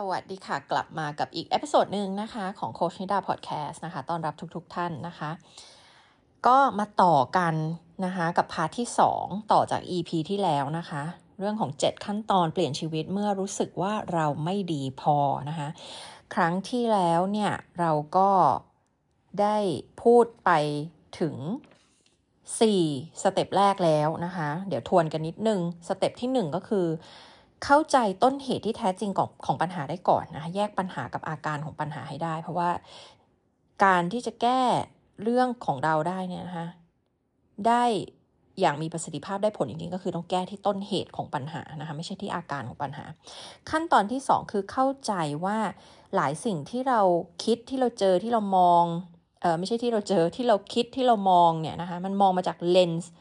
สวัสดีค่ะ กลับมากับอีก episode หนึ่งนะคะของโค้ชนิดาพอดแคสต์นะคะต้อนรับทุกๆท่านนะคะ ก็มาต่อกันนะคะกับ part ที่ 2 ต่อจาก EP ที่แล้วนะคะ เรื่องของ 7 ขั้นตอนเปลี่ยนชีวิตเมื่อรู้สึกว่าเราไม่ดีพอนะคะ ครั้งที่แล้วเนี่ย เราก็ได้พูดไปถึง 4 step แรกแล้วนะคะ เดี๋ยวทวนกันนิดนึง สเต็ปที่ 1 ก็คือ เข้าใจต้นเหตุที่แท้จริงของของปัญหาได้ก่อนนะคะแยกปัญหากับอาการของปัญหาให้ได้ เพราะว่าการที่จะแก้เรื่องของเราได้เนี่ยนะคะได้อย่างมีประสิทธิภาพได้ผลจริงๆก็คือต้องแก้ที่ต้นเหตุของปัญหานะคะไม่ใช่ที่อาการของปัญหา ขั้นตอนที่ 2 คือเข้าใจว่าหลายสิ่งที่เราคิดที่เราเจอที่เรามองเออไม่ใช่ที่เราเจอที่เราคิดที่เรามองเนี่ยนะคะมันมองมาจากเลนส์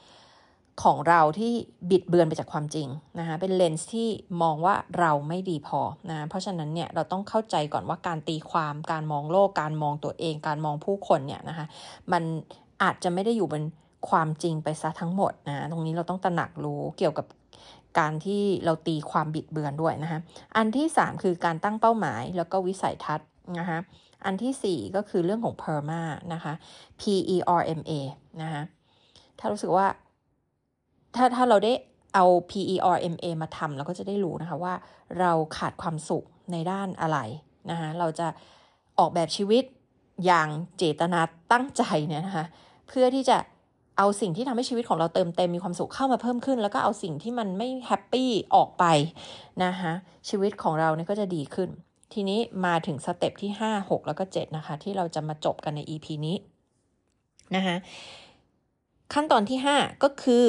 ของเราที่บิดเบือนไปจากความจริงนะคะเป็นเลนส์ที่มองว่าเราไม่ดีพอนะเพราะฉะนั้นเนี่ยเราต้องเข้าใจก่อนว่าการตีความการมองโลก การมองตัวเอง การมองผู้คนเนี่ยนะคะมันอาจจะไม่ได้อยู่บนความจริงไปซะทั้งหมดนะตรงนี้เราต้องตระหนักรู้เกี่ยวกับการที่เราตีความบิดเบือนด้วยนะคะอันที่ 3 คือการตั้งเป้าหมายแล้วก็วิสัยทัศน์นะคะอันที่ 4 ก็คือเรื่องของ PERMA นะคะ P E R M A นะคะถ้ารู้สึกว่า ถ้าถ้าเราได้เอา PERMA มาทำเราก็จะได้รู้นะคะว่าเราขาดความสุขในด้านอะไรนะคะเราจะออกแบบชีวิตอย่างเจตนาตั้งใจเนี่ยนะคะเพื่อที่จะเอาสิ่งที่ทำให้ชีวิตของเราเติมเต็มมีความสุขเข้ามาเพิ่มขึ้น แล้วก็เอาสิ่งที่มันไม่แฮปปี้ออกไปนะคะชีวิตของเราเนี่ยก็จะดีขึ้น ทีนี้มาถึงสเต็ปที่ 5 6 แล้วก็ 7 นะคะ ที่เราจะมาจบกันใน EP นี้นะคะขั้นตอนที่ 5 ก็คือ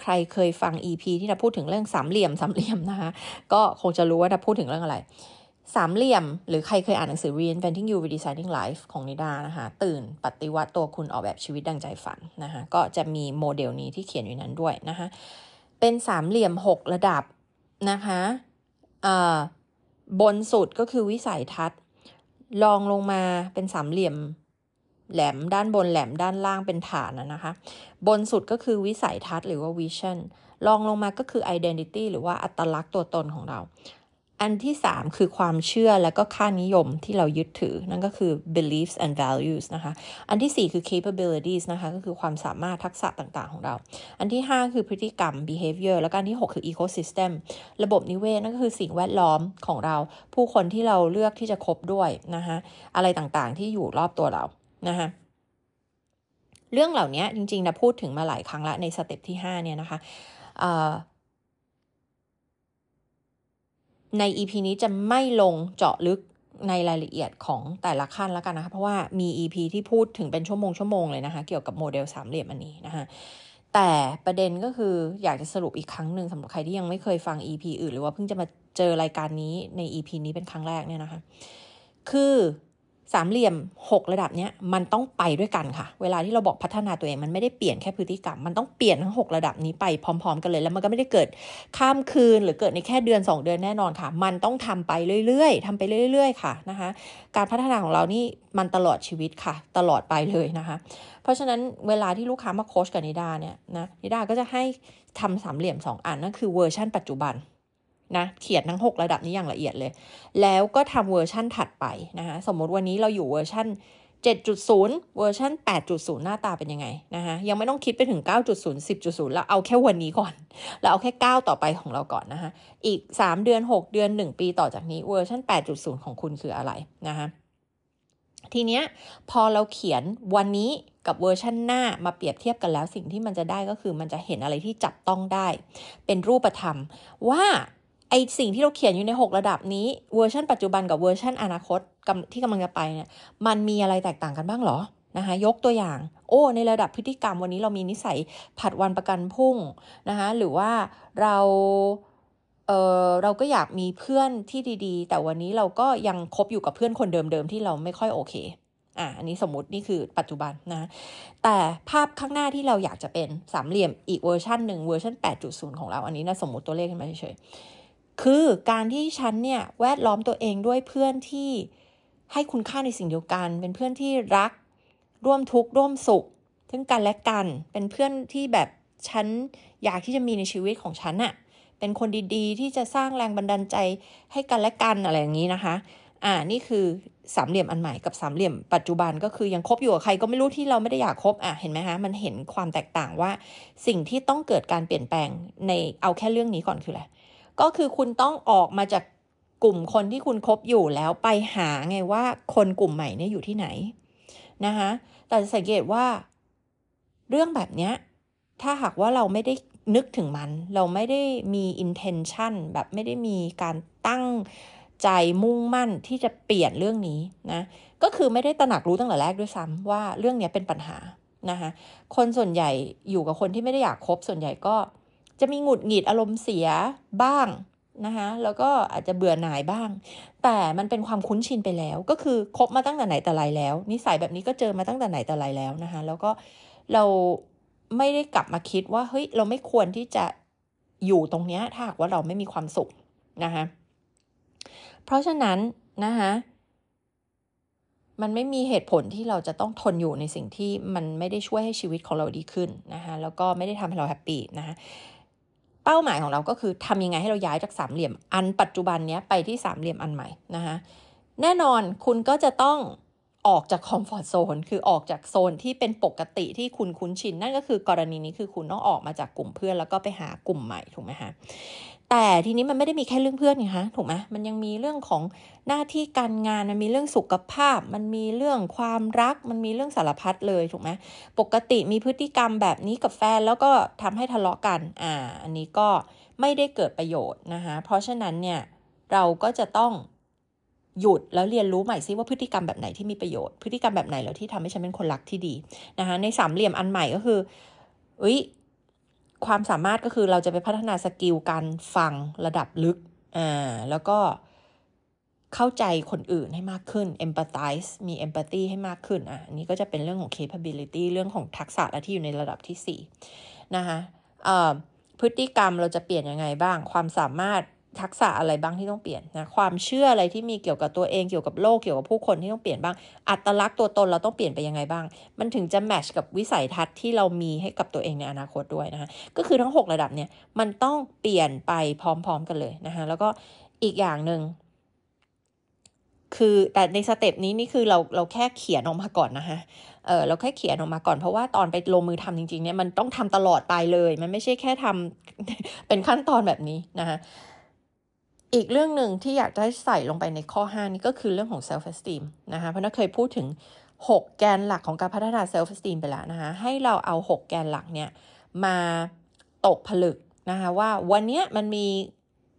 ใครเคยฟัง EP ที่เราพูดถึงเรื่องสามเหลี่ยมสามเหลี่ยมนะคะก็คงจะรู้ว่าเราพูดถึงเรื่องอะไร สามเหลี่ยม หรือใครเคยอ่านหนังสือ Reinventing You Redesigning Life ของนิดานะคะตื่นปฏิวัติตัวคุณออกแบบชีวิตดังใจฝันนะคะก็จะมีโมเดลนี้ที่เขียนอยู่นั้นด้วยนะคะเป็นสามเหลี่ยม6ระดับนะคะบนสุดก็คือวิสัยทัศน์ ลองลงมาเป็นสามเหลี่ยม แหลมด้านบนแหลมด้านล่างเป็นฐานนะคะ บนสุดก็คือวิสัยทัศน์หรือว่า vision ลองลงมาก็คือ identity หรือว่าอัตลักษณ์ตัวตนของเรา อันที่ 3 คือความเชื่อและก็ค่านิยมที่เรายึดถือ นั่นก็คือ beliefs and values นะคะ อันที่ 4 คือ capabilities นะคะ ก็คือความสามารถทักษะต่างๆ ของเรา อันที่ 5 คือพฤติกรรม behavior แล้วก็อันที่ 6 คือ ecosystem ระบบนิเวศนั่นก็คือสิ่งแวดล้อมของเรา ผู้คนที่เราเลือกที่จะคบด้วยนะคะ อะไรต่างๆ ที่อยู่รอบตัวเรา นะคะเรื่องเหล่านี้จริงๆนะพูดถึงมาหลายครั้งละในสเต็ปที่ 5 เนี่ยนะคะใน EP นี้จะไม่ลงเจาะลึกในรายละเอียดของแต่ละขั้นแล้วกันนะคะ เพราะว่ามี EP ที่พูดถึงเป็นชั่วโมงชั่วโมงเลยนะคะ เกี่ยวกับโมเดลสามเหลี่ยมอันนี้นะคะแต่ประเด็นก็คืออยากจะสรุปอีกครั้งหนึ่งสำหรับใครที่ยังไม่เคยฟัง EP อื่น หรือว่าเพิ่งจะมาเจอรายการนี้ใน EP นี้เป็นครั้งแรกเนี่ยนะคะ คือ สามเหลี่ยม 6 ระดับเนี้ยมันต้องไปด้วยกันค่ะ เวลาที่เราบอกพัฒนาตัวเองมันไม่ได้เปลี่ยนแค่พฤติกรรม มันต้องเปลี่ยนทั้ง 6 ระดับนี้ไปพร้อม ๆ กันเลย แล้วมันก็ไม่ได้เกิดข้ามคืนหรือเกิดในแค่เดือน 2 เดือนแน่นอนค่ะ มันต้องทำไปเรื่อยๆทำไปเรื่อย ๆ ค่ะนะคะการพัฒนาของเรานี่มันตลอดชีวิตค่ะ ตลอดไปเลยนะคะ เพราะฉะนั้นเวลาที่ลูกค้ามาโค้ชกับนิดาเนี่ยนะนิดาก็จะให้ทำสามเหลี่ยม 2 อันนั่นคือเวอร์ชันปัจจุบัน นะเขียนทั้ง 6 ระดับนี้อย่างละเอียดเลย แล้วก็ทำเวอร์ชั่นถัดไปนะคะสมมติวันนี้เราอยู่เวอร์ชัน7.0 เวอร์ชัน8.0 หน้าตาเป็นยังไงนะคะยังไม่ต้องคิดไปถึง 9.0 10.0 แล้วเอาแค่วันนี้ก่อน แล้วเอาแค่ ก้าวต่อไปของเราก่อนนะคะอีก 3 เดือน 6 เดือน 1 ปีต่อจากนี้เวอร์ชัน8.0 ของคุณคืออะไรนะคะทีเนี้ยพอเราเขียนวันนี้กับเวอร์ชันหน้ามาเปรียบเทียบกันแล้วสิ่งที่มันจะได้ก็คือมันจะเห็นอะไรที่จับต้องได้ เป็นรูปธรรมว่า ไอสิ่งที่เราเขียนอยู่ใน 6 ระดับนี้เวอร์ชันปัจจุบันกับเวอร์ชันอนาคตที่กำลังจะไปเนี่ยมันมีอะไรแตกต่างกันบ้างหรอนะคะยกตัวอย่าง โอ้ ในระดับพฤติกรรมวันนี้เรามีนิสัยผัดวันประกันพรุ่งนะคะหรือว่าเราเออเราก็อยากมีเพื่อนที่ดีๆ แต่วันนี้เราก็ยังคบอยู่กับเพื่อนคนเดิมๆที่เราไม่ค่อยโอเคอะอันนี้สมมตินี่คือปัจจุบันนะ แต่ภาพข้างหน้าที่เราอยากจะเป็นสามเหลี่ยมอีกเวอร์ชันหนึ่งเวอร์ชัน8.0 ของเรา อันนี้นะสมมติตัวเลขขึ้นมาเฉย คือการที่ฉันเนี่ยแวดล้อมตัวเองด้วยเพื่อนที่ให้คุณค่าในสิ่งเดียวกัน เป็นเพื่อนที่รัก ร่วมทุกข์ร่วมสุข ซึ่งกันและกัน เป็นเพื่อนที่แบบฉันอยากที่จะมีในชีวิตของฉันอะเป็นคนดีๆ ที่จะสร้างแรงบันดาลใจให้กันและกันอะไรอย่างนี้นะคะ อ่า นี่คือสามเหลี่ยมอันใหม่กับสามเหลี่ยมปัจจุบันก็คือยังคบอยู่กับใครก็ไม่รู้ที่เราไม่ได้อยากคบอะเห็นไหมคะมันเห็นความแตกต่างว่า สิ่งที่ต้องเกิดการเปลี่ยนแปลงในเอาแค่เรื่องนี้ก่อนคืออะไร ก็คือคุณต้องออกมาจากกลุ่มคนที่คุณคบอยู่แล้วไปหาไงว่าคนกลุ่มใหม่เนี่ยอยู่ที่ไหนนะคะแต่สังเกตว่าเรื่องแบบเนี้ยถ้าหากว่าเราไม่ได้นึกถึงมัน เราไม่ได้มี intention แบบไม่ได้มีการตั้งใจมุ่งมั่นที่จะเปลี่ยนเรื่องนี้นะก็คือไม่ได้ตระหนักรู้ตั้งแต่แรกด้วยซ้ำว่าเรื่องนี้เป็นปัญหานะคะคนส่วนใหญ่อยู่กับคนที่ไม่ได้อยากคบส่วนใหญ่ก็ จะมีหงุดหงิดอารมณ์เสียบ้างนะคะแล้วก็อาจจะเบื่อหน่ายบ้าง แต่มันเป็นความคุ้นชินไปแล้ว ก็คือคบมาตั้งแต่ไหนแต่ไรแล้ว นิสัยแบบนี้ก็เจอมาตั้งแต่ไหนแต่ไรแล้วนะคะแล้วก็เราไม่ได้กลับมาคิดว่าเฮ้ยเราไม่ควรที่จะอยู่ตรงนี้ถ้าหากว่าเราไม่มีความสุขนะคะเพราะฉะนั้นนะคะมันไม่มีเหตุผลที่เราจะต้องทนอยู่ในสิ่งที่มันไม่ได้ช่วยให้ชีวิตของเราดีขึ้นนะคะแล้วก็ไม่ได้ทำให้เราแฮปปี้นะคะ เป้าหมายของเราก็คือทำยังไงให้เราย้ายจากสามเหลี่ยมอันปัจจุบันนี้ไปที่สามเหลี่ยมอันใหม่นะคะแน่นอนคุณก็จะต้องออกจากคอมฟอร์ทโซนคือออกจากโซนที่เป็นปกติที่คุณคุ้นชิน นั่นก็คือกรณีนี้คือคุณต้องออกมาจากกลุ่มเพื่อนแล้วก็ไปหากลุ่มใหม่ถูกไหมคะ แต่ทีนี้มันไม่ได้มีแค่เรื่องเพื่อนไงคะถูกไหมมันยังมีเรื่องของหน้าที่การงานมันมีเรื่องสุขภาพ มันมีเรื่องความรัก มันมีเรื่องสารพัดเลยถูกไหมปกติมีพฤติกรรมแบบนี้กับแฟนแล้วก็ทำให้ทะเลาะกันอ่าอันนี้ก็ไม่ได้เกิดประโยชน์นะคะเพราะฉะนั้นเนี่ยเราก็จะต้องหยุดแล้วเรียนรู้ใหม่ซิว่าพฤติกรรมแบบไหนที่มีประโยชน์ พฤติกรรมแบบไหนแล้วที่ทำให้ฉันเป็นคนรักที่ดีนะคะในสามเหลี่ยมอันใหม่ก็คืออุ้ย ความสามารถก็คือเราจะไปพัฒนาสกิลการฟังระดับลึกอ่าแล้วก็เข้าใจคนอื่นให้มากขึ้น empathize มี empathy ให้มากขึ้นอะอันนี้ก็จะเป็นเรื่องของ capability เรื่องของทักษะที่อยู่ในระดับที่4นะคะพฤติกรรมเราจะเปลี่ยนยังไงบ้าง ความสามารถ ทักษะอะไรบ้างที่ต้องเปลี่ยนนะความเชื่ออะไรที่มีเกี่ยวกับตัวเองเกี่ยวกับโลกเกี่ยวกับผู้คนที่ต้องเปลี่ยนบ้าง อัตลักษณ์ตัวตนเราต้องเปลี่ยนไปยังไงบ้าง มันถึงจะแมชกับวิสัยทัศน์ที่เรามีให้กับตัวเองในอนาคตด้วยนะคะก็คือทั้ง 6 ระดับเนี่ยมันต้องเปลี่ยนไปพร้อม ๆ กันเลยนะคะแล้วก็อีกอย่างหนึ่งคือแต่ในสเต็ปนี้นี่คือเราเราแค่เขียนออกมาก่อนนะคะเออเราแค่เขียนออกมาก่อนเพราะว่าตอนไปลงมือทำจริงๆเนี่ยมันต้องทำตลอดไปเลย มันไม่ใช่แค่ทำเป็นขั้นตอนแบบนี้นะคะ อีกเรื่องหนึ่งที่อยากจะใส่ลงไปในข้อ 5 นี้ก็คือเรื่องของ self esteem นะคะ เพราะนักเคยพูดถึง 6 แกนหลักของการพัฒนา self esteem ไปแล้วนะคะ ให้เราเอา 6 แกนหลักเนี่ยมาตกผลึกนะคะว่าวันนี้มันมี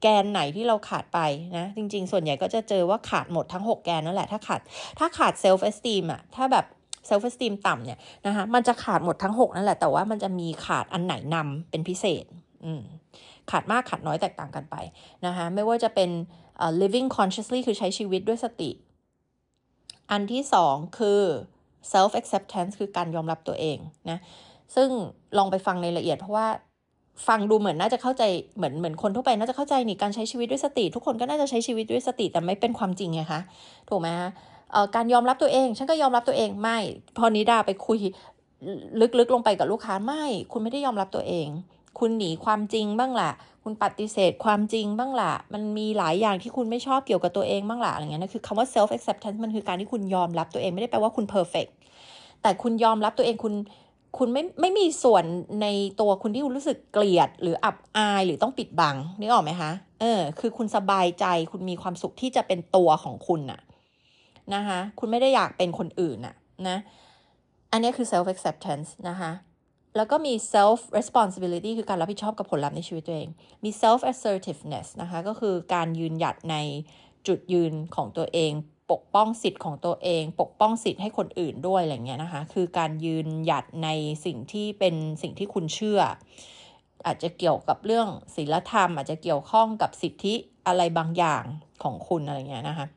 แกนไหนที่เราขาดไปนะจริง ๆ ส่วนใหญ่ก็จะเจอว่าขาดหมดทั้ง 6 แกนนั่นแหละถ้าขาดถ้าขาด self esteem อะถ้าแบบ self esteem ต่ำเนี่ยนะคะมันจะขาดหมดทั้ง 6 นั่นแหละแต่ว่ามันจะมีขาดอันไหนนำเป็นพิเศษ อืม ขาดมากขาดน้อยแตกต่างกันไปนะคะไม่ว่าจะเป็น uh, living consciously คือใช้ชีวิตด้วยสติ อันที่สองคือ self acceptance คือการยอมรับตัวเองนะซึ่งลองไปฟังในละเอียดเพราะว่าฟังดูเหมือนน่าจะเข้าใจเหมือนเหมือนคนทั่วไปน่าจะเข้าใจนี่การใช้ชีวิตด้วยสติ ทุกคนก็น่าจะใช้ชีวิตด้วยสติแต่ไม่เป็นความจริงไงคะถูกไหมคะการยอมรับตัวเอง ฉันก็ยอมรับตัวเองไม่ พอนิดาไปคุยลึกๆลงไปกับลูกค้าไม่ คุณไม่ได้ยอมรับตัวเอง คุณหนีความจริงบ้างละคุณปฏิเสธความจริงบ้างละมันมีหลายอย่างที่คุณไม่ชอบเกี่ยวกับตัวเองบ้างละอะไรเงี้ยนะคือคำว่า self acceptance มันคือการที่คุณยอมรับตัวเองไม่ได้แปลว่าคุณ perfect แต่คุณยอมรับตัวเองคุณคุณไม่ไม่มีส่วนในตัวคุณที่คุณรู้สึกเกลียด หรืออับอายหรือต้องปิดบังนึกออกไหมคะเออ คือคุณสบายใจคุณมีความสุขที่จะเป็นตัวของคุณน่ะนะคะ คุณไม่ได้อยากเป็นคนอื่นน่ะนะ อันนี้คือ self acceptance นะคะ แล้วก็มี self responsibility คือการรับผิดชอบกับผลลัพธ์ในชีวิตตัวเอง มี self assertiveness นะคะ ก็คือการยืนหยัดในจุดยืนของตัวเอง ปกป้องสิทธิ์ของตัวเอง ปกป้องสิทธิ์ให้คนอื่นด้วยอะไรเงี้ยนะคะ คือการยืนหยัดในสิ่งที่เป็นสิ่งที่คุณเชื่อ อาจจะเกี่ยวกับเรื่องศีลธรรม อาจจะเกี่ยวข้องกับสิทธิอะไรบางอย่างของคุณอะไรเงี้ยนะคะ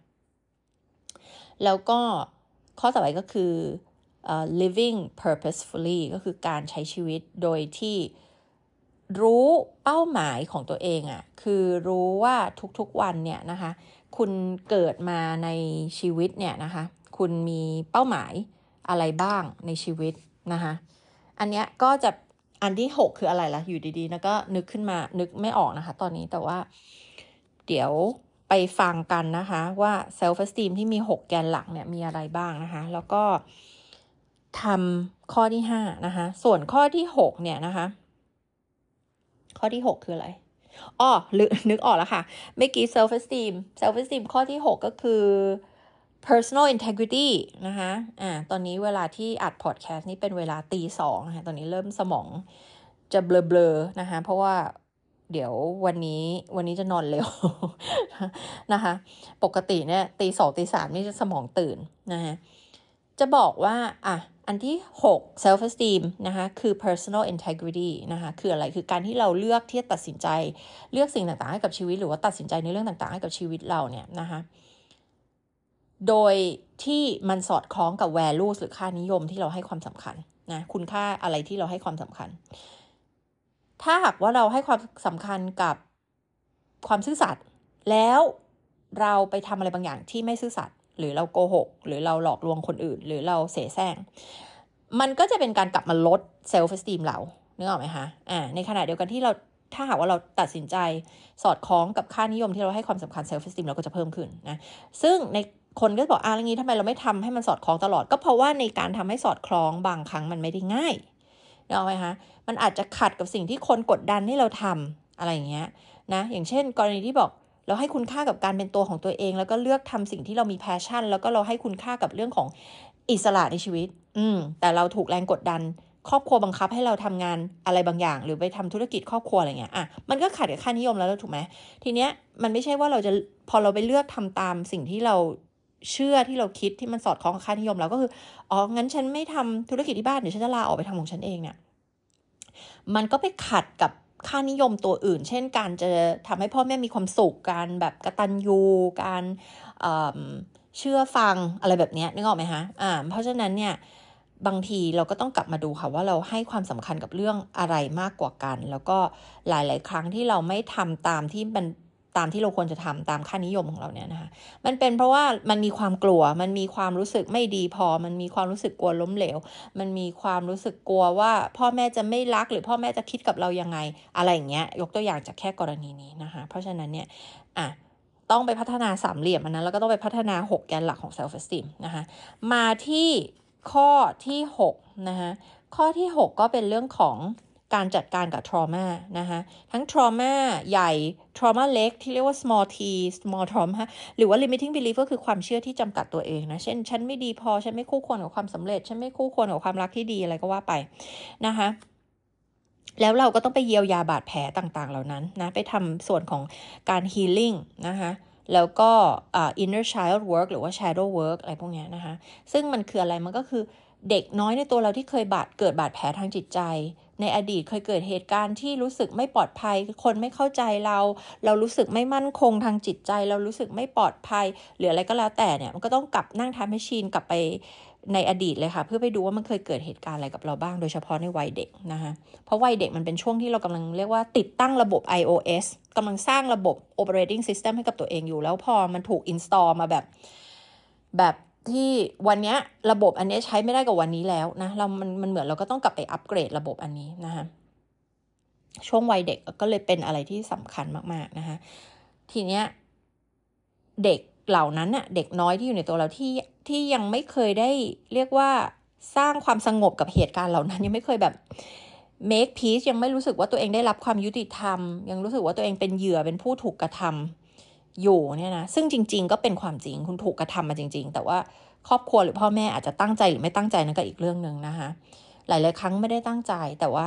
แล้วก็ข้อต่อไปก็คือ living purposefully ก็คือการใช้ชีวิตโดยที่รู้เป้าหมายของตัวเองอะ่ะคือรู้ว่าทุกๆวันเนี่ยนะคะคุณเกิดมาในชีวิตเนี่ยนะคะคุณมีเป้าหมายอะไรบ้างในชีวิตนะคะอันเนี้ยก็จะอันที่หกคืออะไรล่ะอยู่ดีๆแล้วก็นึกขึ้นมานึกไม่ออกนะคะ ตอนนี้แต่ว่า เดี๋ยวไปฟังกันนะคะว่า self esteem ที่มีหกแกนหลักเนี่ยมีอะไรบ้างนะคะ แล้วก็ ทำข้อที่ห้านะคะ ส่วนข้อที่หกเนี่ยนะคะ ข้อที่หกคืออะไรอ๋อนึกออกแล้วค่ะ เมื่อกี้ self esteem self esteem ข้อที่หกก็คือ personal integrity นะคะ อ่า ตอนนี้เวลาที่อัดพอดแคสต์นี่เป็นเวลาตีสองนะคะตอนนี้เริ่มสมองจะเบลอๆนะคะ เพราะว่าเดี๋ยววันนี้วันนี้จะนอนเร็วนะคะ ปกติเนี่ยตีสองตีสามนี่จะสมองตื่นนะคะจะบอกว่า อะ อันที่ 6 self esteem นะคะคือ personal integrity นะคะคืออะไรคือการที่เราเลือกที่จะตัดสินใจ เลือกสิ่งต่างๆให้กับชีวิต หรือว่าตัดสินใจในเรื่องต่างๆให้กับชีวิตเราเนี่ยนะคะโดยที่มันสอดคล้องกับ values หรือค่านิยมที่เราให้ความสำคัญนะคุณค่าอะไรที่เราให้ความสำคัญ ถ้าหากว่าเราให้ความสำคัญกับความซื่อสัตย์แล้วเราไปทำอะไรบางอย่างที่ไม่ซื่อสัตย์ หรือเราโกหก หรือเราหลอกลวงคนอื่น หรือเราเสแสร้ง มันก็จะเป็นการกลับมาลดself-esteem เรานึกออกไหมคะอ่าในขณะเดียวกันที่เราถ้าหากว่าเราตัดสินใจสอดคล้องกับค่านิยมที่เราให้ความสำคัญ self-esteem เราก็จะเพิ่มขึ้นนะซึ่งในคนก็บอกอะอย่างนี้ทำไมเราไม่ทำให้มันสอดคล้องตลอด ก็เพราะว่าในการทำให้สอดคล้องบางครั้งมันไม่ได้ง่ายเนาะไหมคะมันอาจจะขัดกับสิ่งที่คนกดดันให้เราทำอะไรอย่างเงี้ยนะอย่างเช่น กรณีที่บอก เราให้คุณค่ากับการเป็นตัวของตัวเอง แล้วก็เลือกทำสิ่งที่เรามี passion แล้วก็เราให้คุณค่ากับเรื่องของอิสระในชีวิต อืม แต่เราถูกแรงกดดัน ครอบครัวบังคับให้เราทำงานอะไรบางอย่าง หรือไปทำธุรกิจครอบครัวอะไรเงี้ย อะ มันก็ขัดกับค่านิยมแล้วถูกไหมทีเนี้ย มันไม่ใช่ว่าเราจะ พอเราไปเลือกทำตามสิ่งที่เราเชื่อที่เราคิดที่มันสอดคล้องกับค่านิยมเราก็คือ อ๋อ งั้นฉันไม่ทำธุรกิจที่บ้าน เดี๋ยวฉันจะลาออกไปทำของฉันเองเนี่ย มันก็ไปขัดกับ ค่านิยมตัวอื่น เช่นการจะทำให้พ่อแม่มีความสุขการแบบกระตันยูการเชื่อฟังอะไรแบบนี้นึกออกไหมคะอ่าเพราะฉะนั้นเนี่ยบางทีเราก็ต้องกลับมาดูค่ะว่าเราให้ความสำคัญกับเรื่องอะไรมากกว่ากัน แล้วก็หลาย ๆ ครั้งที่เราไม่ทำตามที่มัน ตามที่เราควรจะทำตามค่านิยมของเราเนี่ยนะคะมันเป็นเพราะว่ามันมีความกลัว มันมีความรู้สึกไม่ดีพอ มันมีความรู้สึกกลัวล้มเหลว มันมีความรู้สึกกลัวว่า พ่อแม่จะไม่รักหรือพ่อแม่จะคิดกับเรายังไงอะไรอย่างเงี้ยยกตัวอย่างจากแค่กรณีนี้นะคะเพราะฉะนั้นเนี่ยอะต้องไปพัฒนาสามเหลี่ยมอันนั้นแล้วก็ต้องไปพัฒนา 6 แกนหลักของ self esteem นะคะมาที่ข้อที่6นะคะข้อที่ 6 ก็เป็นเรื่องของ การจัดการกับ trauma นะคะทั้ง trauma ใหญ่ trauma เล็ก ที่เรียกว่า small t small trauma หรือว่า limiting belief ก็คือความเชื่อที่จำกัดตัวเองนะ เช่น ฉันไม่ดีพอ ฉันไม่คู่ควรกับความสำเร็จ ฉันไม่คู่ควรกับความรักที่ดีอะไรก็ว่าไปนะคะแล้วเราก็ต้องไปเยียวยาบาดแผลต่างๆ เหล่านั้นนะไปทำส่วนของการ healing นะคะแล้วก็ uh, inner child work หรือว่า shadow work อะไรพวกนี้นะคะ ซึ่งมันคืออะไร มันก็คือ เด็กน้อยในตัวเราที่เคยบาดเกิดบาดแผลทางจิตใจ ในอดีตเคยเกิดเหตุการณ์ที่รู้สึกไม่ปลอดภัย คนไม่เข้าใจเรา เรารู้สึกไม่มั่นคงทางจิตใจ เรารู้สึกไม่ปลอดภัย หรืออะไรก็แล้วแต่เนี่ยมันก็ต้องกลับนั่งทำให้ชินกลับไปในอดีตเลยค่ะ เพื่อไปดูว่ามันเคยเกิดเหตุการณ์อะไรกับเราบ้าง โดยเฉพาะในวัยเด็กนะคะเพราะวัยเด็กมันเป็นช่วงที่เรากำลังเรียกว่าติดตั้งระบบ iOS กำลังสร้างระบบ operating system ให้กับตัวเองอยู่ แล้วพอมันถูก install มาแบบแบบ ที่วันนี้ระบบอันนี้ใช้ไม่ได้กับวันนี้แล้วนะเรามันมันเหมือนเราก็ต้องกลับไปอัปเกรดระบบอันนี้นะคะช่วงวัยเด็กก็เลยเป็นอะไรที่สำคัญมากๆนะคะทีเนี้ยเด็กเหล่านั้นน่ะเด็กน้อยที่อยู่ในตัวเราที่ที่ยังไม่เคยได้เรียกว่าสร้างความสงบกับเหตุการณ์เหล่านั้น ยังไม่เคยแบบ make peace ยังไม่รู้สึกว่าตัวเองได้รับความยุติธรรม ยังรู้สึกว่าตัวเองเป็นเหยื่อเป็นผู้ถูกกระทำ อยู่เนี่ยนะซึ่งจริง ๆ ก็เป็นความจริงคุณถูกกระทำมาจริง ๆ แต่ว่าครอบครัวหรือพ่อแม่อาจจะตั้งใจหรือไม่ตั้งใจนั่นก็อีกเรื่องหนึ่งนะคะหลาย ๆ ครั้งไม่ได้ตั้งใจแต่ว่า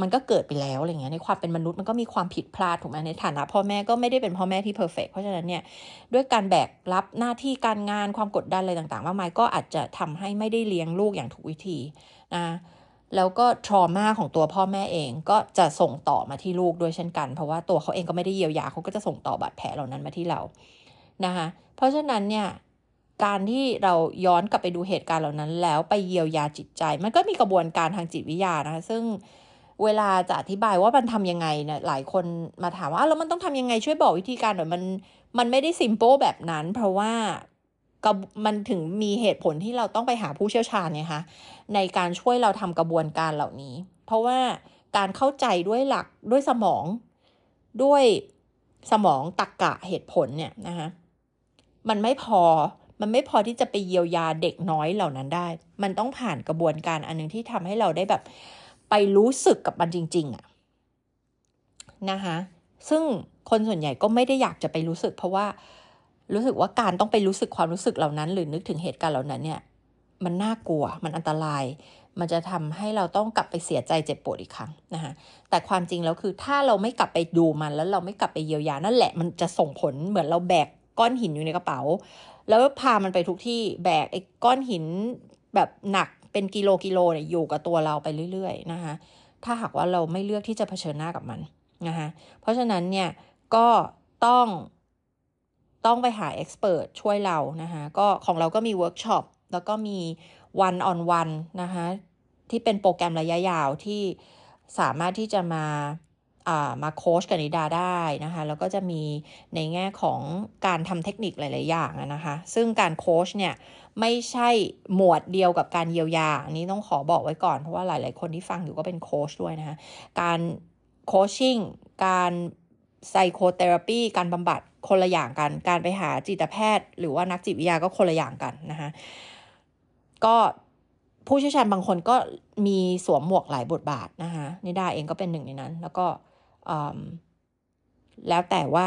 มันก็เกิดไปแล้วอะไรเงี้ยในความเป็นมนุษย์มันก็มีความผิดพลาดถูกไหมในฐานะพ่อแม่ก็ไม่ได้เป็นพ่อแม่ที่เพอร์เฟกเพราะฉะนั้นเนี่ยด้วยการแบกรับหน้าที่การงานความกดดันอะไรต่าง ๆ มากมายก็อาจจะทำให้ไม่ได้เลี้ยงลูกอย่างถูกวิธีนะ แล้วก็ทรมาของตัวพ่อแม่เองก็จะส่งต่อมาที่ลูกด้วยเช่นกัน เพราะว่าตัวเขาเองก็ไม่ได้เยียวยาเขาก็จะส่งต่อบาดแผลเหล่านั้นมาที่เรานะคะเพราะฉะนั้นเนี่ยการที่เราย้อนกลับไปดูเหตุการณ์เหล่านั้น แล้วไปเยียวยาจิตใจ มันก็มีกระบวนการทางจิตวิทยานะคะซึ่งเวลาจะอธิบายว่ามันทำยังไงเนี่ยหลายคนมาถามว่าแล้วมันต้องทำยังไงช่วยบอกวิธีการหน่อยมันมันไม่ได้ซิมโปแบบนั้น เพราะว่า ก็มันถึงมีเหตุผลที่เราต้องไปหาผู้เชี่ยวชาญไงคะในการช่วยเราทำกระบวนการเหล่านี้ เพราะว่าการเข้าใจด้วยหลักด้วยสมองด้วยสมองตรกกะเหตุผลเนี่ยนะคะมันไม่พอมันไม่พอที่จะไปเยียวยาเด็กน้อยเหล่านั้นได้ มันต้องผ่านกระบวนการอันนึงที่ทำให้เราได้แบบไปรู้สึกกับมันจริง ๆอะนะคะซึ่งคนส่วนใหญ่ก็ไม่ได้อยากจะไปรู้สึก เพราะว่า รู้สึกว่าการต้องไปรู้สึกความรู้สึกเหล่านั้น หรือนึกถึงเหตุการณ์เหล่านั้นเนี่ย มันน่ากลัว มันอันตราย มันจะทำให้เราต้องกลับไปเสียใจเจ็บปวดอีกครั้งนะคะแต่ความจริงแล้วคือถ้าเราไม่กลับไปดูมัน แล้วเราไม่กลับไปเยียวยานั่นแหละ มันจะส่งผลเหมือนเราแบกก้อนหินอยู่ในกระเป๋า แล้วพามันไปทุกที่แบกไอ้ก้อนหินแบบหนักเป็นกิโลกิโลเนี่ยอยู่กับตัวเราไปเรื่อยๆนะคะถ้าหากว่าเราไม่เลือกที่จะเผชิญหน้ากับมันนะคะเพราะฉะนั้นเนี่ยก็ต้อง ต้องไปหา expert ช่วยเรานะคะก็ของเราก็มีเวิร์กช็อปแล้วก็มี one on one นะคะที่เป็นโปรแกรมระยะยาวที่สามารถที่จะมามาโค้ชกับนิดาได้นะคะแล้วก็จะมีในแง่ของการทำเทคนิคหลาย ๆ อย่างนะคะซึ่งการโค้ชเนี่ยไม่ใช่หมวดเดียวกับการเยียวยาอันนี้ต้องขอบอกไว้ก่อน เพราะว่าหลาย ๆ คนที่ฟังอยู่ก็เป็นโค้ชด้วยนะคะการโคชชิ่งการไซโคเทอราปีการบำบัด คนละอย่างกัน การไปหาจิตแพทย์ หรือว่านักจิตวิทยาก็คนละอย่างกันนะคะก็ผู้เชี่ยวชาญบางคนก็มีสวมหมวกหลายบทบาทนะคะนิดาเองก็เป็นหนึ่งในนั้น แล้วก็แล้วแต่ว่า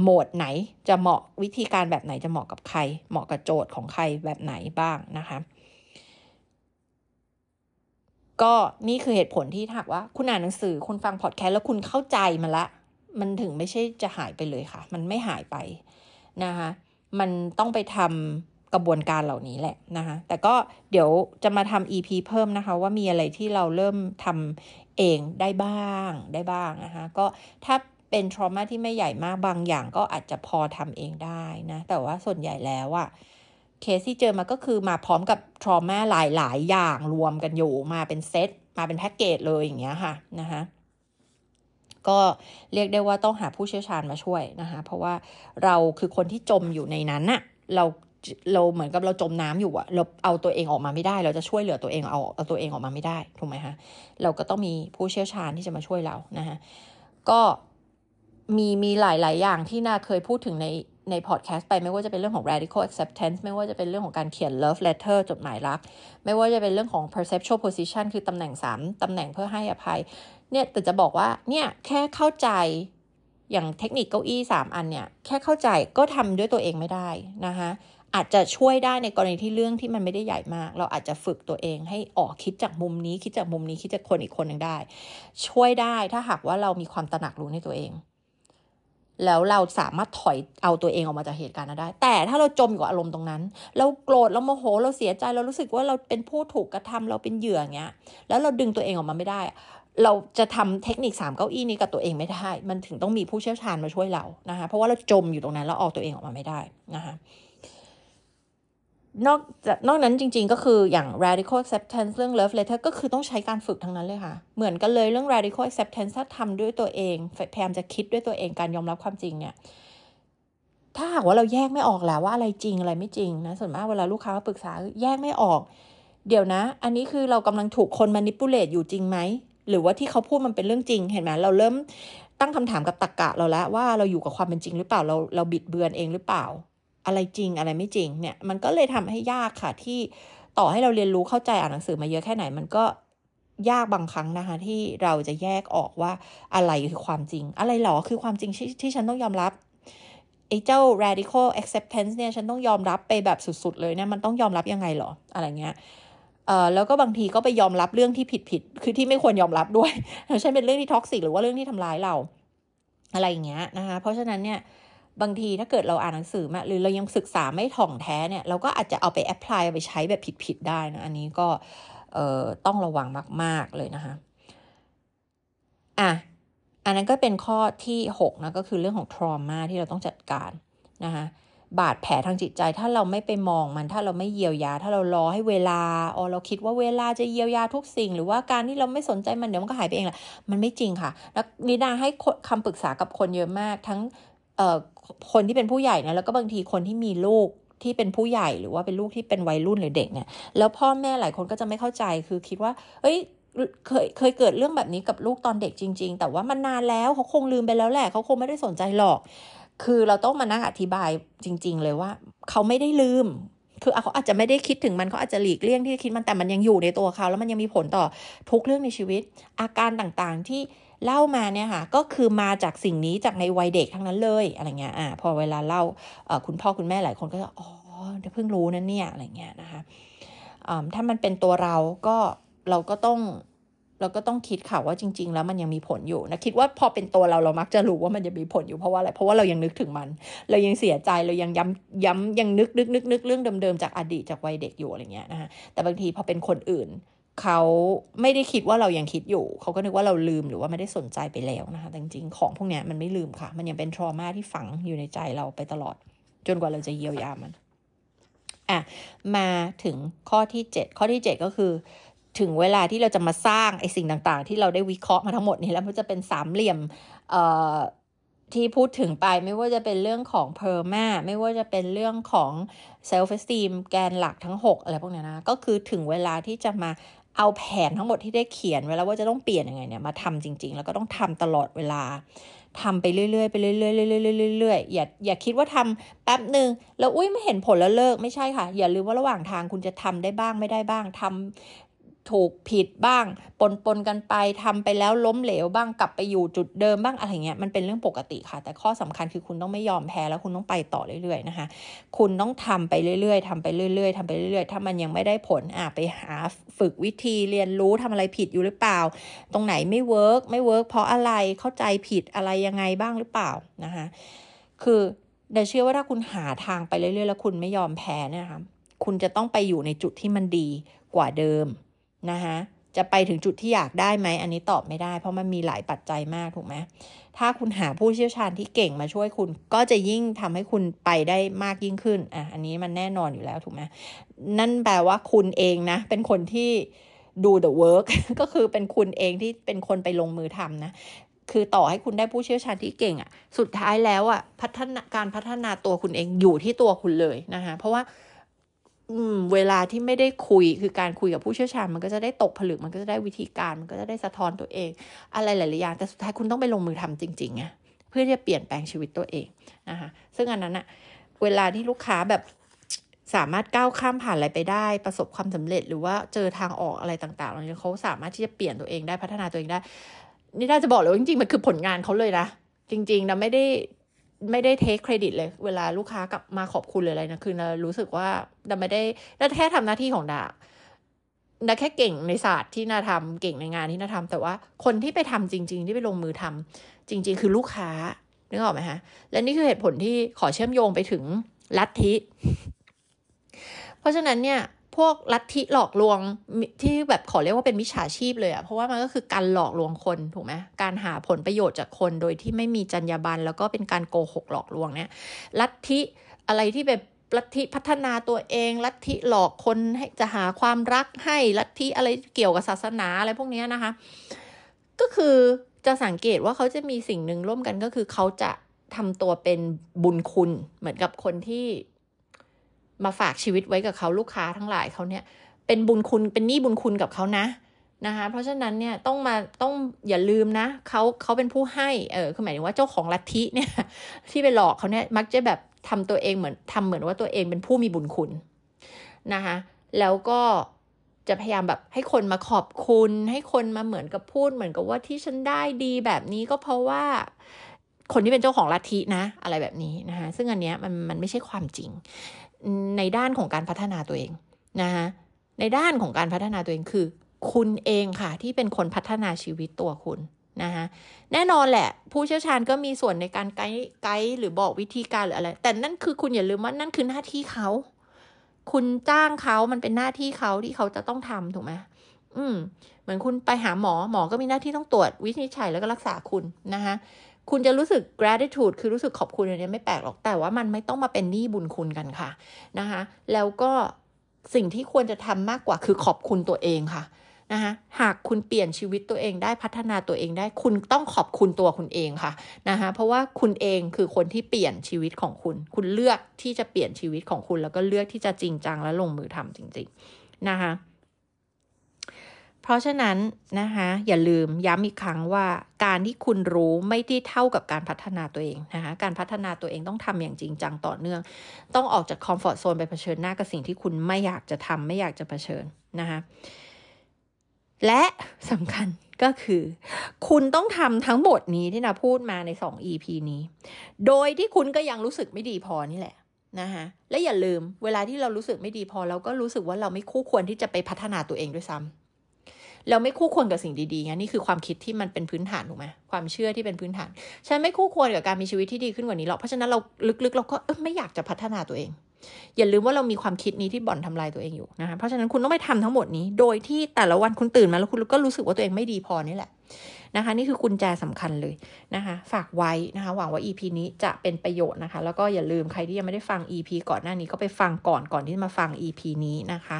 โหมดไหนจะเหมาะวิธีการแบบไหนจะเหมาะกับใคร เหมาะกับโจทย์ของใครแบบไหนบ้างนะคะก็นี่คือเหตุผลที่ถากว่าคุณอ่านหนังสือคุณฟังพอดแคสต์แล้วคุณเข้าใจมันละ มันถึงไม่ใช่จะหายไปเลยค่ะ มันไม่หายไปนะคะมันต้องไปทำกระบวนการเหล่านี้แหละนะคะแต่ก็เดี๋ยวจะมาทำ EP เพิ่มนะคะ ว่ามีอะไรที่เราเริ่มทำเองได้บ้างได้บ้างนะคะก็ถ้าเป็นทรมาที่ไม่ใหญ่มากบางอย่างก็อาจจะพอทำเองได้นะ แต่ว่าส่วนใหญ่แล้วอะเคสที่เจอมาก็คือมาพร้อมกับทรมาหลายๆ อย่างรวมกันอยู่มาเป็นเซตมาเป็นแพ็กเกจเลยอย่างเงี้ยค่ะนะคะ ก็เรียกได้ว่าต้องหาผู้เชี่ยวชาญมาช่วยนะคะ เพราะว่าเราคือคนที่จมอยู่ในนั้นน่ะเราเราเหมือนกับเราจมน้ำอยู่อะเราเอาตัวเองออกมาไม่ได้ เราจะช่วยเหลือตัวเองเอาเอาตัวเองออกมาไม่ได้ถูกไหมคะเราก็ต้องมีผู้เชี่ยวชาญที่จะมาช่วยเรานะคะก็มีมีหลาย ๆ อย่างที่นาเคยพูดถึงในในพอดแคสต์ไปไม่ว่าจะเป็นเรื่องของ radical acceptance ไม่ว่าจะเป็นเรื่องของการเขียน love letter จดหมายรัก ไม่ว่าจะเป็นเรื่องของ perceptual position คือตำแหน่ง 3ตำแหน่งเพื่อให้อภัย เนี่ยแต่จะบอกว่าเนี่ยแค่เข้าใจอย่างเทคนิคเก้าอี้ 3 อันเนี่ยแค่เข้าใจก็ทำด้วยตัวเองไม่ได้นะคะอาจจะช่วยได้ในกรณีที่เรื่องที่มันไม่ได้ใหญ่มาก เราอาจจะฝึกตัวเองให้ออกคิดจากมุมนี้ คิดจากมุมนี้คิดจากคนอีกคนหนึ่งได้ ช่วยได้ถ้าหากว่าเรามีความตระหนักรู้ในตัวเอง แล้วเราสามารถถอยเอาตัวเองออกมาจากเหตุการณ์นั้นได้ แต่ถ้าเราจมอยู่กับอารมณ์ตรงนั้น เราโกรธเราโมโหเราเสียใจเรารู้สึกว่าเราเป็นผู้ถูกกระทำเราเป็นเหยื่ออย่างเงี้ยแล้วเราดึงตัวเองออกมาไม่ได้ เราจะทำเทคนิคสามเก้าอี้นี้กับตัวเองไม่ได้ มันถึงต้องมีผู้เชี่ยวชาญมาช่วยเรานะคะเพราะว่าเราจมอยู่ตรงนั้นแล้วออกตัวเองออกมาไม่ได้นะคะนอกจากนอกนั้นจริง ๆ ก็คืออย่าง radical acceptance เรื่อง love letter ก็คือต้องใช้การฝึกทั้งนั้นเลยค่ะ เหมือนกันเลยเรื่อง radical acceptance ถ้าทำด้วยตัวเองพยายามจะคิดด้วยตัวเองการยอมรับความจริงเนี่ย ถ้าหากว่าเราแยกไม่ออกแล้วว่าอะไรจริงอะไรไม่จริงนะส่วนมากเวลาลูกค้าาปรึกษาแยกไม่ออก เดี๋ยวนะ อันนี้คือเรากำลังถูกคนมานิปุเลตอยู่จริงไหม หรือว่าที่เขาพูดมันเป็นเรื่องจริง เห็นไหมเราเริ่มตั้งคำถามกับตรกกะเราแล้วว่าเราอยู่กับความเป็นจริงหรือเปล่าเราเราบิดเบือนเองหรือเปล่า อะไรจริงอะไรไม่จริงเนี่ยมันก็เลยทำให้ยากค่ะที่ต่อให้เราเรียนรู้เข้าใจอ่านหนังสือมาเยอะแค่ไหนมันก็ยากบางครั้งนะคะ ที่เราจะแยกออกว่าอะไรคือความจริง อะไรหรอคือความจริงที่ที่ฉันต้องยอมรับไอ้เจ้า radical acceptance เนี่ยฉันต้องยอมรับไปแบบสุด ๆ เลยเนี่ยมันต้องยอมรับยังไงหรออะไรเงี้ย เอ่อแล้วก็บางทีก็ไปยอมรับเรื่องที่ผิดผิดคือที่ไม่ควรยอมรับด้วยเช่นเป็นเรื่องที่ toxic หรือว่าเรื่องที่ทำร้ายเราอะไรอย่างเงี้ยนะคะเพราะฉะนั้นเนี่ยบางทีถ้าเกิดเราอ่านหนังสือมาหรือเรายังศึกษาไม่ถ่องแท้เนี่ยเราก็อาจจะเอาไป apply ไปใช้แบบผิดๆได้นะอันนี้ก็เอ่อต้องระวังมาก ๆเลยนะคะอะอันนั้นก็เป็นข้อที่6นะก็คือเรื่องของทรมาที่เราต้องจัดการนะคะ บาดแผลทางจิตใจ ถ้าเราไม่ไปมองมันถ้าเราไม่เยียวยา ถ้าเรารอให้เวลาอ๋อเราคิดว่าเวลาจะเยียวยาทุกสิ่ง หรือว่าการที่เราไม่สนใจมันเดี๋ยวมันก็หายไปเองแหละมันไม่จริงค่ะ แล้วนิดาให้คำปรึกษากับคนเยอะมากทั้งคนที่เป็นผู้ใหญ่นะแล้วก็บางทีคนที่มีลูกที่เป็นผู้ใหญ่หรือว่าเป็นลูกที่เป็นวัยรุ่นหรือเด็กเนี่ยแล้วพ่อแม่หลายคนก็จะไม่เข้าใจคือคิดว่า เอ้ยเคยเคยเกิดเรื่องแบบนี้กับลูกตอนเด็กจริง ๆ แต่ว่ามันนานแล้วเขาคงลืมไปแล้วแหละเขาคงไม่ได้สนใจหรอก คือเราต้องมานั่งอธิบายจริง ๆ เลยว่า เขาไม่ได้ลืม คือเขาอาจจะไม่ได้คิดถึงมันเขาอาจจะหลีกเลี่ยงที่จะคิดมันแต่มันยังอยู่ในตัวเขา แล้วมันยังมีผลต่อทุกเรื่องในชีวิต อาการต่างๆที่เล่ามาเนี่ยค่ะก็คือมาจากสิ่งนี้จากในวัยเด็กทั้งนั้นเลยอะไรเงี้ยอ่าพอเวลาเล่าคุณพ่อคุณแม่หลายคนก็จะอ๋อเพิ่งรู้นะเนี่ยอะไรเงี้ยนะคะถ้ามันเป็นตัวเราก็เราก็ต้อง เราก็ต้องคิดค่ะว่าจริง ๆ แล้วมันยังมีผลอยู่นะคิดว่าพอเป็นตัวเราเรามักจะรู้ว่ามันจะมีผลอยู่เพราะว่าอะไรเพราะว่าเรายังนึกถึงมัน เรายังเสียใจเรายังย้ำย้ำยังนึกนึกนึกนึกเรื่องเดิมๆจากอดีตจากวัยเด็กอยู่อะไรเงี้ยนะคะแต่บางทีพอเป็นคนอื่นเขาไม่ได้คิดว่าเรายังคิดอยู่ เขาก็นึกว่าเราลืมหรือว่าไม่ได้สนใจไปแล้วนะคะแต่จริงๆของพวกนี้มันไม่ลืมค่ะ มันยังเป็นทรมาที่ฝังอยู่ในใจเราไปตลอด จนกว่าเราจะเยียวยามันอะมาถึงข้อที่ 7 ข้อที่ 7 ก็คือ ถึงเวลาที่เราจะมาสร้างไอ้สิ่งต่าง ๆ ที่เราได้วิเคราะห์มาทั้งหมดนี้แล้วมันจะเป็นสามเหลี่ยมที่พูดถึงไปไม่ว่าจะเป็นเรื่องของ PERMA ไม่ว่าจะเป็นเรื่องของ self-esteem แกนหลักทั้ง 6 อะไรพวกนี้นะ ก็คือถึงเวลาที่จะมาเอาแผนทั้งหมดที่ได้เขียนไว้แล้วว่าจะต้องเปลี่ยนยังไงเนี่ยมาทำจริง ๆ แล้วก็ต้องทำตลอดเวลาทำไปเรื่อยๆไปเรื่อยๆเรื่อยๆเรื่อยๆอย่าอย่าคิดว่าทำแป๊บหนึ่งแล้วอุ้ยไม่เห็นผลแล้วเลิกไม่ใช่ค่ะ อย่าลืมว่าระหว่างทางคุณจะทำได้บ้างไม่ได้บ้างทำ ถูกผิดบ้างปนปนกันไปทำไปแล้วล้มเหลวบ้างกลับไปอยู่จุดเดิมบ้างอะไรเงี้ยมันเป็นเรื่องปกติค่ะ แต่ข้อสำคัญคือคุณต้องไม่ยอมแพ้แล้วคุณต้องไปต่อเรื่อยๆนะคะ คุณต้องทำไปเรื่อยๆทำไปเรื่อย ๆทำไปเรื่อยๆ ถ้ามันยังไม่ได้ผลอะไปหาฝึกวิธีเรียนรู้ทำอะไรผิดอยู่หรือเปล่า ตรงไหนไม่ work ไม่ work เพราะอะไรเข้าใจผิดอะไรยังไงบ้างหรือเปล่านะคะคือเดี๋ยวเชื่อว่าถ้าคุณหาทางไปเรื่อยๆ แล้วคุณไม่ยอมแพ้เนี่ยค่ะคุณจะต้องไปอยู่ในจุดที่มันดีกว่าเดิม นะคะจะไปถึงจุดที่อยากได้ไหมอันนี้ตอบไม่ได้ เพราะมันมีหลายปัจจัยมากถูกไหมถ้าคุณหาผู้เชี่ยวชาญที่เก่งมาช่วยคุณ ก็จะยิ่งทำให้คุณไปได้มากยิ่งขึ้นอะอันนี้มันแน่นอนอยู่แล้วถูกไหมนั่นแปลว่าคุณเองนะ เป็นคนที่ดู the work ก็คือเป็นคุณเองที่เป็นคนไปลงมือทำนะคือต่อให้คุณได้ผู้เชี่ยวชาญที่เก่งอะ่ะ สุดท้ายแล้วอะ่ะพัฒนาการพัฒนาตัวคุณเองอยู่ที่ตัวคุณเลยนะคะเพราะว่า เวลาที่ไม่ได้คุยคือการคุยกับผู้เชี่ยวชาญ มันก็จะได้ตกผลึกมันก็จะได้วิธีการ มันก็จะได้สะท้อนตัวเอง อะไรหลาย ๆ อย่างแต่สุดท้ายคุณต้องไปลงมือทำจริงๆไงเพื่อที่จะเปลี่ยนแปลงชีวิตตัวเองนะคะซึ่งอันนั้นอะเวลาที่ลูกค้าแบบสามารถก้าวข้ามผ่านอะไรไปได้ประสบความสำเร็จ หรือว่าเจอทางออกอะไรต่างๆเขาสามารถที่จะเปลี่ยนตัวเองได้พัฒนาตัวเองได้ นี่น่าจะบอกเลยว่าจริงๆมันคือผลงานเขาเลยนะจริงๆนะไม่ได้ ไม่ได้เทคเครดิตเลย เวลาลูกค้ากลับมาขอบคุณเลยออะไรนะคือเรารู้สึกว่าเราไม่ได้เราแค่ทำหน้าที่ของดานาแค่เก่งในศาสตร์ที่นาทำเก่งในงานที่นาทำแต่ว่าคนที่ไปทำจริง ๆ ที่ไปลงมือทำจริง ๆ คือลูกค้านึกออกไหมฮะและนี่คือเหตุผลที่ขอเชื่อมโยงไปถึงลัทธิ เพราะฉะนั้นเนี่ย พวกลัทธิหลอกลวงที่แบบขอเรียกว่าเป็นมิจฉาชีพเลยอะเพราะว่ามันก็คือการหลอกลวงคนถูกไหมการหาผลประโยชน์จากคนโดยที่ไม่มีจรรยาบรรณแล้วก็เป็นการโกหกหลอกลวงเนี่ยลัทธิอะไรที่แบบลัทธิพัฒนาตัวเอง ลัทธิหลอกคนให้จะหาความรักให้ลัทธิอะไรเกี่ยวกับศาสนาอะไรพวกนี้นะคะ ก็คือจะสังเกตว่าเขาจะมีสิ่งหนึ่งร่วมกันก็คือเขาจะทำตัวเป็นบุญคุณเหมือนกับคนที่ มาฝากชีวิตไว้กับเขาลูกค้าทั้งหลายเขาเนี่ย เป็นบุญคุณเป็นหนี้บุญคุณกับเขานะนะคะเพราะฉะนั้นเนี่ยต้องมาต้องอย่าลืมนะเขาเขาเป็นผู้ให้เออคือหมายถึงว่าเจ้าของลัทธิเนี่ยที่ไปหลอกเขาเนี่ยมักจะแบบทำตัวเองเหมือนทำเหมือนว่าตัวเองเป็นผู้มีบุญคุณนะคะแล้วก็จะพยายามแบบให้คนมาขอบคุณ ให้คนมาเหมือนกับพูดเหมือนกับว่าที่ฉันได้ดีแบบนี้ก็เพราะว่าคนที่เป็นเจ้าของลัทธินะ อะไรแบบนี้นะคะซึ่งอันเนี้ยมันมันไม่ใช่ความจริง ในด้านของการพัฒนาตัวเองนะคะในด้านของการพัฒนาตัวเองคือ คุณเองค่ะ ที่เป็นคนพัฒนาชีวิตตัวคุณนะคะแน่นอนแหละ ผู้เชี่ยวชาญก็มีส่วนในการไกด์ไกด์หรือบอกวิธีการหรืออะไร แต่นั่นคือคุณอย่าลืมว่านั่นคือหน้าที่เขา คุณจ้างเขามันเป็นหน้าที่เขาที่เขาจะต้องทำถูกไหมอืม เหมือนคุณไปหาหมอหมอก็มีหน้าที่ต้องตรวจวินิจฉัยแล้วก็รักษาคุณนะคะ คุณจะรู้สึก gratitude คือรู้สึกขอบคุณอันนี้ไม่แปลกหรอก แต่ว่ามันไม่ต้องมาเป็นหนี้บุญคุณกันค่ะนะคะ แล้วก็สิ่งที่ควรจะทำมากกว่าคือขอบคุณตัวเองค่ะนะคะหากคุณเปลี่ยนชีวิตตัวเองได้พัฒนาตัวเองได้ คุณต้องขอบคุณตัวคุณเองค่ะนะคะเพราะว่าคุณเองคือคนที่เปลี่ยนชีวิตของคุณ คุณเลือกที่จะเปลี่ยนชีวิตของคุณ แล้วก็เลือกที่จะจริงจังและลงมือทำจริง ๆ นะคะ เพราะฉะนั้นนะคะอย่าลืมย้ำอีกครั้งว่าการที่คุณรู้ไม่ได้เท่ากับการพัฒนาตัวเองนะคะการพัฒนาตัวเองต้องทำอย่างจริงจังต่อเนื่อง ต้องออกจากคอมฟอร์ทโซนไปเผชิญหน้ากับสิ่งที่คุณไม่อยากจะทำไม่อยากจะเผชิญนะคะและสำคัญก็คือ คุณต้องทำทั้งหมดนี้ที่นาพูดมาใน 2 EP นี้ โดยที่คุณก็ยังรู้สึกไม่ดีพอนี่แหละนะคะและอย่าลืมเวลาที่เรารู้สึกไม่ดีพอ เราก็รู้สึกว่าเราไม่คู่ควรที่จะไปพัฒนาตัวเองด้วยซ้ำ เราไม่คู่ควรกับสิ่งดีๆไงนี่คือความคิดที่มันเป็นพื้นฐานถูกไหมความเชื่อที่เป็นพื้นฐาน ฉันไม่คู่ควรกับการมีชีวิตที่ดีขึ้นกว่านี้หรอกเพราะฉะนั้นเราลึกๆ เราก็ไม่อยากจะพัฒนาตัวเอง อย่าลืมว่าเรามีความคิดนี้ที่บ่อนทำลายตัวเองอยู่นะคะเพราะฉะนั้นคุณต้องไปทำทั้งหมดนี้ โดยที่แต่ละวันคุณตื่นมาแล้วคุณก็รู้สึกว่าตัวเองไม่ดีพอนี่แหละ นะคะ นี่คือกุญแจสำคัญเลยนะคะ ฝากไว้นะคะ หวังว่า EP นี้จะเป็นประโยชน์นะคะ แล้วก็อย่าลืมใครที่ยังไม่ได้ฟัง EP ก่อนหน้านี้ก็ไปฟังก่อนก่อนที่มาฟัง EP นี้นะคะ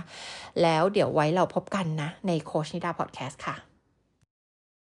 แล้วเดี๋ยวไว้เราพบกันนะในโคชนิดาพอดแคสต์ค่ะ